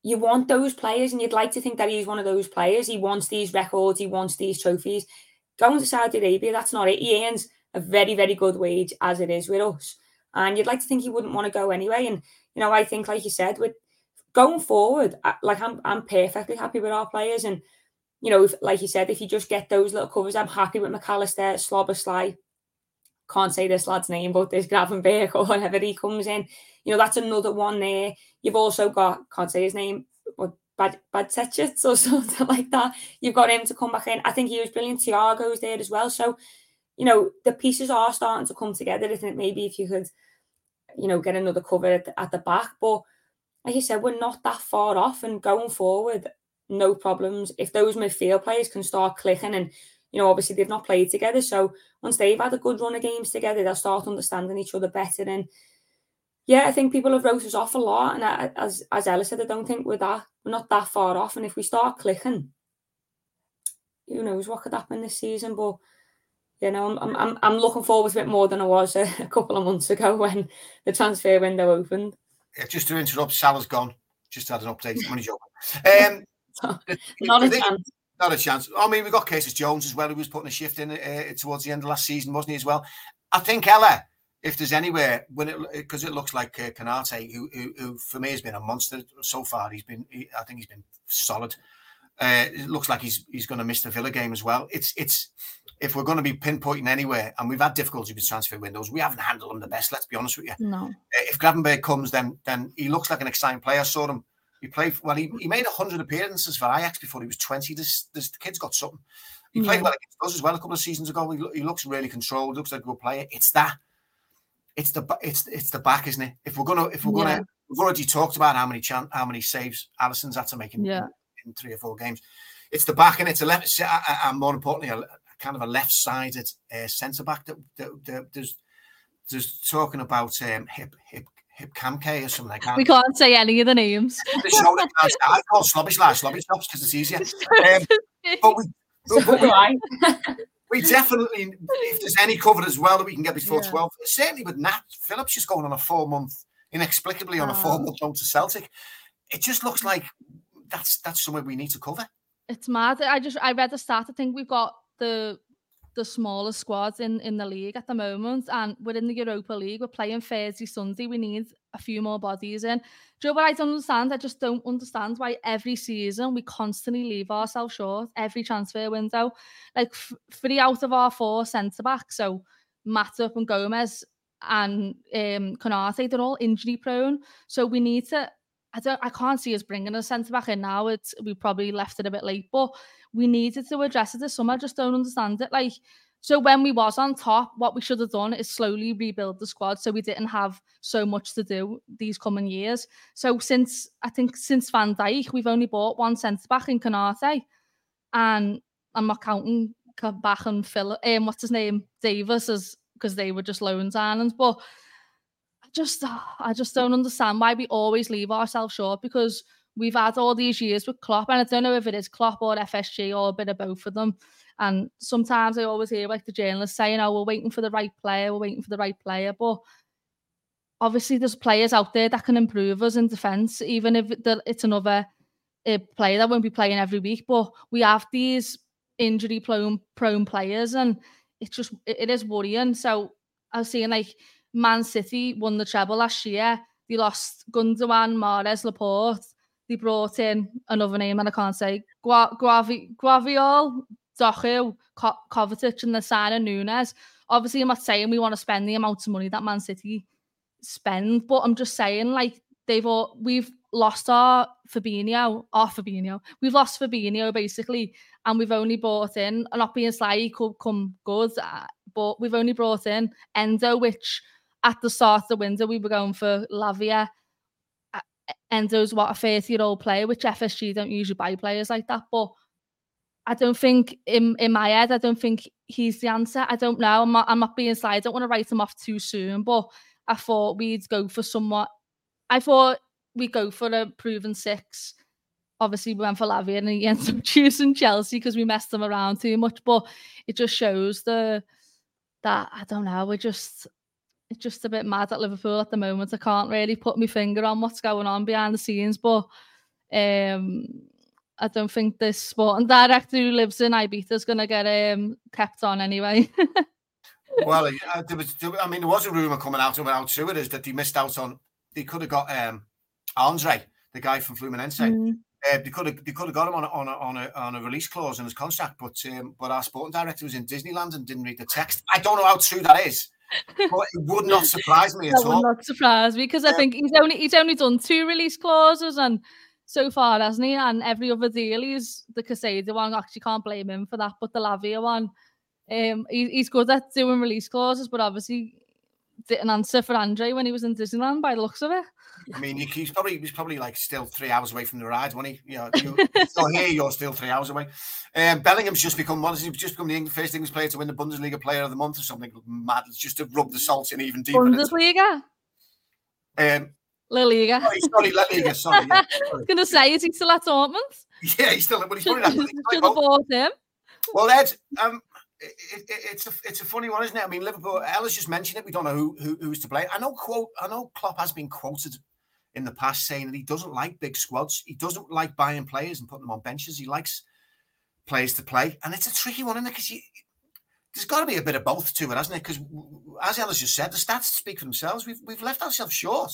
you want those players, and you'd like to think that he's one of those players. He wants these records, he wants these trophies going to Saudi Arabia, that's not it. He earns a very, very good wage as it is with us. And you'd like to think he wouldn't want to go anyway. And, you know, I think, like you said, with going forward, like I'm, I'm perfectly happy with our players. And, you know, if, like you said, if you just get those little covers, I'm happy with Mac Allister, Szoboszlai. Can't say this lad's name, but there's Gravenberch or whatever he comes in. You know, that's another one there. You've also got, can't say his name, but bad bad Setchits or something like that. You've got him to come back in. I think he was brilliant. Thiago's there as well. So, you know, the pieces are starting to come together. I think maybe if you could, you know, get another cover at the, at the back. But like you said, we're not that far off and going forward, no problems. If those midfield players can start clicking and you know, obviously they've not played together. So once they've had a good run of games together, they'll start understanding each other better. And yeah, I think people have wrote us off a lot. And I, as as Ella said, I don't think we're that we're not that far off. And if we start clicking, who knows what could happen this season? But you know, I'm I'm I'm looking forward to it more than I was a, a couple of months ago when the transfer window opened. Just to interrupt, Salah's gone. Just had an update. Money joke. Um, not a chance. Not a chance. I mean, we've got Curtis Jones as well, who was putting a shift in uh, towards the end of last season, wasn't he? As well. I think Ella if there's anywhere when it because it looks like uh, Konaté, who, who, who, for me has been a monster so far. He's been, he, I think he's been solid. Uh, it looks like he's he's going to miss the Villa game as well. It's it's if we're going to be pinpointing anywhere, and we've had difficulty with transfer windows, we haven't handled them the best. Let's be honest with you. No. Uh, if Gravenberch comes, then then he looks like an exciting player. I saw him. He played well. He, he made hundred appearances for Ajax before he was twenty. This this kid's got something. He played yeah. well against us as well a couple of seasons ago. He, he looks really controlled. Looks like a good player. It's that it's the it's it's the back, isn't it? If we're gonna if we're gonna we've already talked about how many chan- how many saves Alisson's had to make in, yeah. In, in, three or four games. It's the back and it's a left and more importantly a, a kind of a left sided uh, centre back that, that, that, there's there's talking about um, hip hip hip Camke or something like that. We can't say any of the names. I call slobbish like slobbish stops because it's easier. Um, but we, but, but we, we definitely, if there's any cover as well that we can get before yeah. 12, certainly with Nat Phillips just going on a four month, inexplicably on a four month loan to Celtic, it just looks like that's that's somewhere we need to cover. It's mad. I just I read the stat. I think we've got the the smallest squads in, in the league at the moment. And we're in the Europa League. We're playing Thursday, Sunday. We need a few more bodies in. Do you know what I don't understand? I just don't understand why every season we constantly leave ourselves short, every transfer window. Like f- three out of our four centre backs, so Matip and Gomez and um, Konaté, they're all injury prone. So we need to. I don't. I can't see us bringing a centre back in now. It's we probably left it a bit late, but we needed to address it this summer. I just don't understand it. Like so when we was on top, what we should have done is slowly rebuild the squad so we didn't have so much to do these coming years. So since I think since Van Dijk, we've only bought one centre back in Konaté, and I'm not counting back and Phil. Um, what's his name, Davis, as because they were just loan signings. But Just, I just don't understand why we always leave ourselves short because we've had all these years with Klopp, and I don't know if it is Klopp or FSG or a bit of both of them. And sometimes I always hear like the journalists saying, "Oh, we're waiting for the right player. We're waiting for the right player." But obviously, there's players out there that can improve us in defence, even if it's another uh, player that won't be playing every week. But we have these injury prone prone players, and it's just it is worrying. So I was seeing like Man City won the treble last year. They lost Gundogan, Mahrez, Laporte. They brought in another name and I can't say Gua, Guavi, Guaviol, Doku, Ko- Kovacic, and the sign of Nunes. Obviously, I'm not saying we want to spend the amount of money that Man City spend, but I'm just saying like they've all we've lost our Fabinho, our Fabinho. We've lost Fabinho basically, and we've only brought in, not being slightly could come good, uh, but we've only brought in Endo, which at the start of the window we were going for Lavia. Endo's what a 30 year old player, which FSG don't usually buy players like that. But I don't think in in my head, I don't think he's the answer. I don't know. I'm not, I'm not being sly. I don't want to write him off too soon, but I thought we'd go for somewhat. I thought we'd go for a proven six. Obviously, we went for Lavia and he ends up choosing Chelsea because we messed them around too much. But it just shows the that I don't know. We're just it's just a bit mad at Liverpool at the moment. I can't really put my finger on what's going on behind the scenes, but um I don't think this sporting director who lives in Ibiza is going to get um, kept on anyway. well, uh, there was, I mean, there was a rumor coming out about too. It is that they missed out on. They could have got um, Andre, the guy from Fluminense. Mm. Uh, they could have they could have got him on a, on a, on a, on a release clause in his contract, but um, but our sporting director was in Disneyland and didn't read the text. I don't know how true that is. But it would not surprise me at that all. Would not surprise me because I think he's only he's only done two release clauses and so far, hasn't he? And every other deal, he's the Casada one. Actually, can't blame him for that. But the Lavia one, um, he, he's good at doing release clauses, but obviously didn't answer for Andre when he was in Disneyland by the looks of it. I mean, he's probably he's probably like still three hours away from the ride, when he? You know, you, still here, you're still three hours away. Um, Bellingham's just become what has he just become the first English player to win the Bundesliga Player of the Month or something mad. It's just to rub the salt in even deeper. Bundesliga. Um, La Liga. Sorry, sorry La Liga. Sorry. Yeah, sorry. I was going to say, is he still at Dortmund? Yeah, he's still. Well, he's probably not. Should have bought him. Well, Ed, um, it, it, it's a it's a funny one, isn't it? I mean, Liverpool. Ella's just mentioned it. We don't know who, who who's to blame. I know quote. I know Klopp has been quoted in the past saying that he doesn't like big squads. He doesn't like buying players and putting them on benches. He likes players to play, and it's a tricky one, isn't it? Because there's got to be a bit of both to it, hasn't it? Because as Ella's just said, the stats speak for themselves. We've we've left ourselves short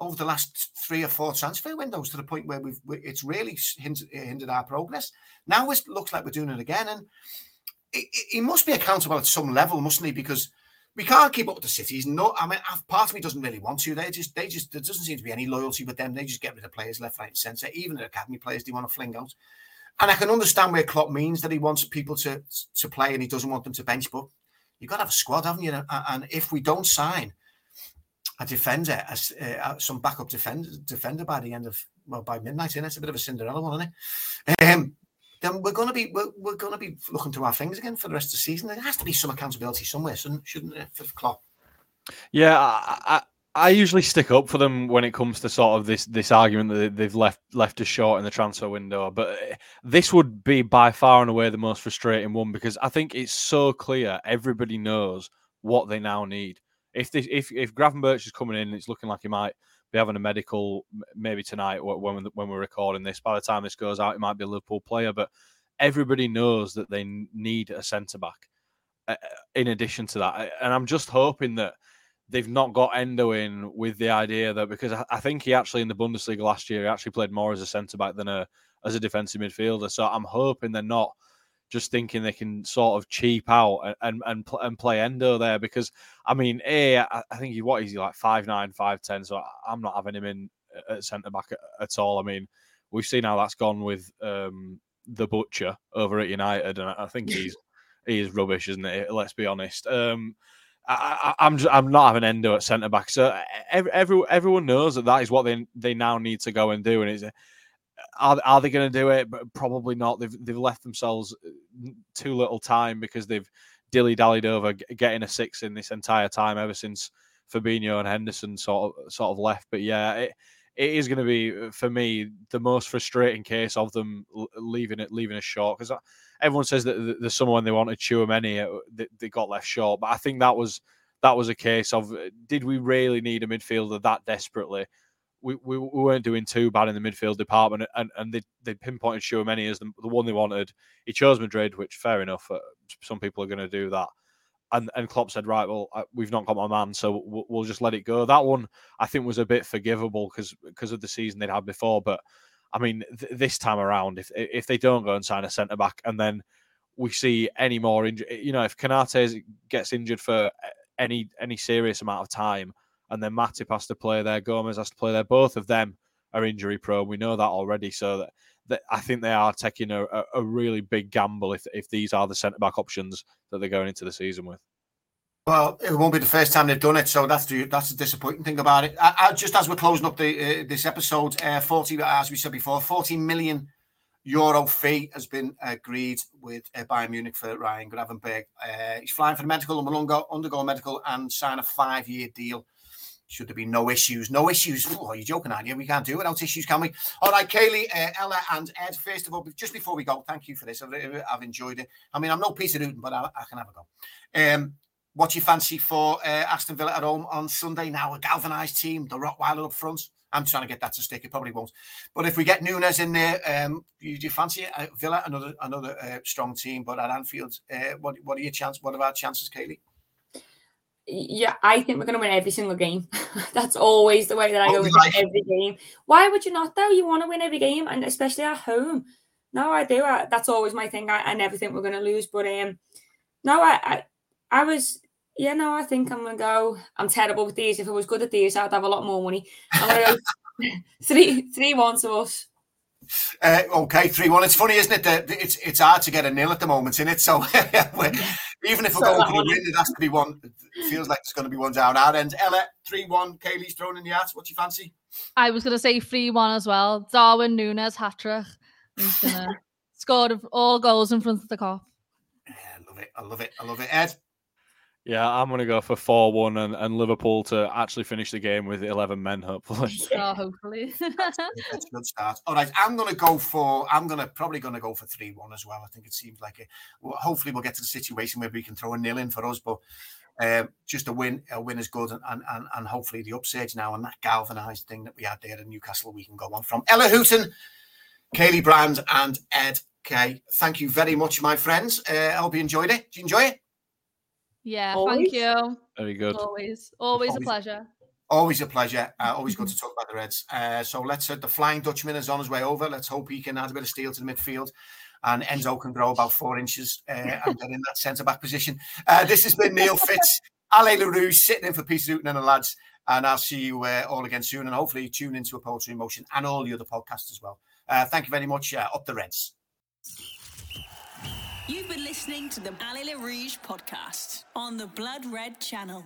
over the last three or four transfer windows to the point where we've it's really hindered, hindered our progress. Now it looks like we're doing it again, and he must be accountable at some level, mustn't he? Because we can't keep up with the cities. No, I mean, part of me doesn't really want to. They just, they just, there doesn't seem to be any loyalty with them. They just get rid of players left, right, and centre. Even the academy players, they want to fling out. And I can understand where Klopp means that he wants people to to play and he doesn't want them to bench. But you've got to have a squad, haven't you? And if we don't sign a defender, a, uh, some backup defender, defender by the end of well by midnight, and it's a bit of a Cinderella one, isn't it? Um, then we're going to be we're, we're going to be looking to our things again for the rest of the season. There has to be some accountability somewhere, shouldn't, it, for Klopp? Yeah, I, I, I usually stick up for them when it comes to sort of this this argument that they've left left us short in the transfer window. But uh, this would be by far and away the most frustrating one because I think it's so clear everybody knows what they now need if this, if if Gravenberch is coming in, it's looking like he might be having a medical maybe tonight when when we're recording this. By the time this goes out, it might be a Liverpool player, but everybody knows that they need a centre back. Uh, in addition to that, and I'm just hoping that they've not got Endo in with the idea that because I think he actually in the Bundesliga last year he actually played more as a centre back than a as a defensive midfielder. So I'm hoping they're not just thinking they can sort of cheap out and and and, pl- and play Endo there because I mean, a I, I think he what is he like five nine, five ten, so I'm not having him in at centre back at, at, all. I mean, we've seen how that's gone with um, the butcher over at United, and I think he's he is rubbish, isn't it? Let's be honest. Um, I, am I'm, I'm not having Endo at centre back, so every, every, everyone knows that that is what they they now need to go and do, and it's are, are they going to do it? But probably not. They've they've left themselves uh, too little time because they've dilly dallied over getting a six in this entire time ever since Fabinho and Henderson sort of sort of left. But yeah, it, it is going to be uh, for me the most frustrating case of them leaving it leaving us short because everyone says that there's someone they want wanted Tchouameni uh, they, they got left short, but I think that was that was a case of did we really need a midfielder that desperately? We, we, we weren't doing too bad in the midfield department, and, and they, they pinpointed Tchouameni as the, the one they wanted. He chose Madrid, which fair enough. Uh, some people are going to do that. And and Klopp said, right, well, we've not got my man, so we'll, we'll, just let it go. That one I think was a bit forgivable because because of the season they'd had before. But I mean, th- this time around, if if they don't go and sign a centre back, and then we see any more injury, you know, if Konaté gets injured for any any serious amount of time, and then Matip has to play there, Gomez has to play there. Both of them are injury prone. We know that already. So that, that I think they are taking a, a really big gamble if if these are the centre back options that they're going into the season with. Well, it won't be the first time they've done it, so that's the that's the disappointing thing about it. I, I, just as we're closing up the uh, this episode, uh, forty as we said before, forty million euro fee has been agreed with uh, Bayern Munich for Ryan Gravenberch. Uh, he's flying for the medical and will undergo, undergo medical and sign a five year deal should there be no issues? No issues. Oh, you're joking, aren't you? We can't do it without issues, can we? All right, Kayleigh, uh, Ella, and Ed. First of all, just before we go, thank you for this. I've, I've enjoyed it. I mean, I'm no Peter Newton, but I, I can have a go. Um, what you fancy for uh, Aston Villa at home on Sunday? Now a galvanised team, the Rottweiler up front. I'm trying to get that to stick. It probably won't. But if we get Nunez in there, um, you, do you fancy? Uh, Villa, another another uh, strong team, but at Anfield, uh, what what are your chances? What are our chances, Kayleigh? Yeah, I think we're going to win every single game. That's always the way that I go with every game. Why would you not though? You want to win every game, and especially at home. No, I do. I, that's always my thing. I, I never think we're going to lose, but um, no, I, I, I was. Yeah, no, I think I'm gonna go. I'm terrible with these. If I was good at these, I'd have a lot more money. I'm gonna go three, three one to us. Uh, okay, three one. It's funny, isn't it? That it's it's hard to get a nil at the moment, isn't it. So even if we're going to win, it has to be one. It feels like there's going to be one down our end. Ella, three one. Kayleigh's thrown in the hat. What do you fancy? I was going to say three one as well. Darwin Nunez hat trick. He's gonna scored all goals in front of the Kop. Yeah, I love it. I love it. I love it. Ed. Yeah, I'm going to go for 4 1 and, and Liverpool to actually finish the game with 11 men, hopefully. Yeah, hopefully. that's, that's, a good start. All right, I'm going to go for, I'm going to probably going to go for 3 1 as well. I think it seems like it. Well, hopefully, we'll get to the situation where we can throw a nil in for us, but um, just a win, a win is good, and, and, and hopefully the upsurge now and that galvanised thing that we had there in Newcastle, we can go on from. Ella Hooton, Kayleigh Brand, and Ed Kay. Thank you very much, my friends. Uh, I hope you enjoyed it. Did you enjoy it? Yeah, always? thank you. Very good. Always, always, always a pleasure. Always a pleasure. Uh, always good to talk about the Reds. Uh, so let's. Uh, the Flying Dutchman is on his way over. Let's hope he can add a bit of steel to the midfield, and Endo can grow about four inches uh, and get in that centre back position. Uh, this has been Neil Fitz, Allez Les Rouges, sitting in for Peter Newton and the lads. And I'll see you uh, all again soon. And hopefully, tune into a Poetry in Motion and all the other podcasts as well. thank you very much. up the Reds. You've been listening to the Rouge podcast on the Blood Red channel.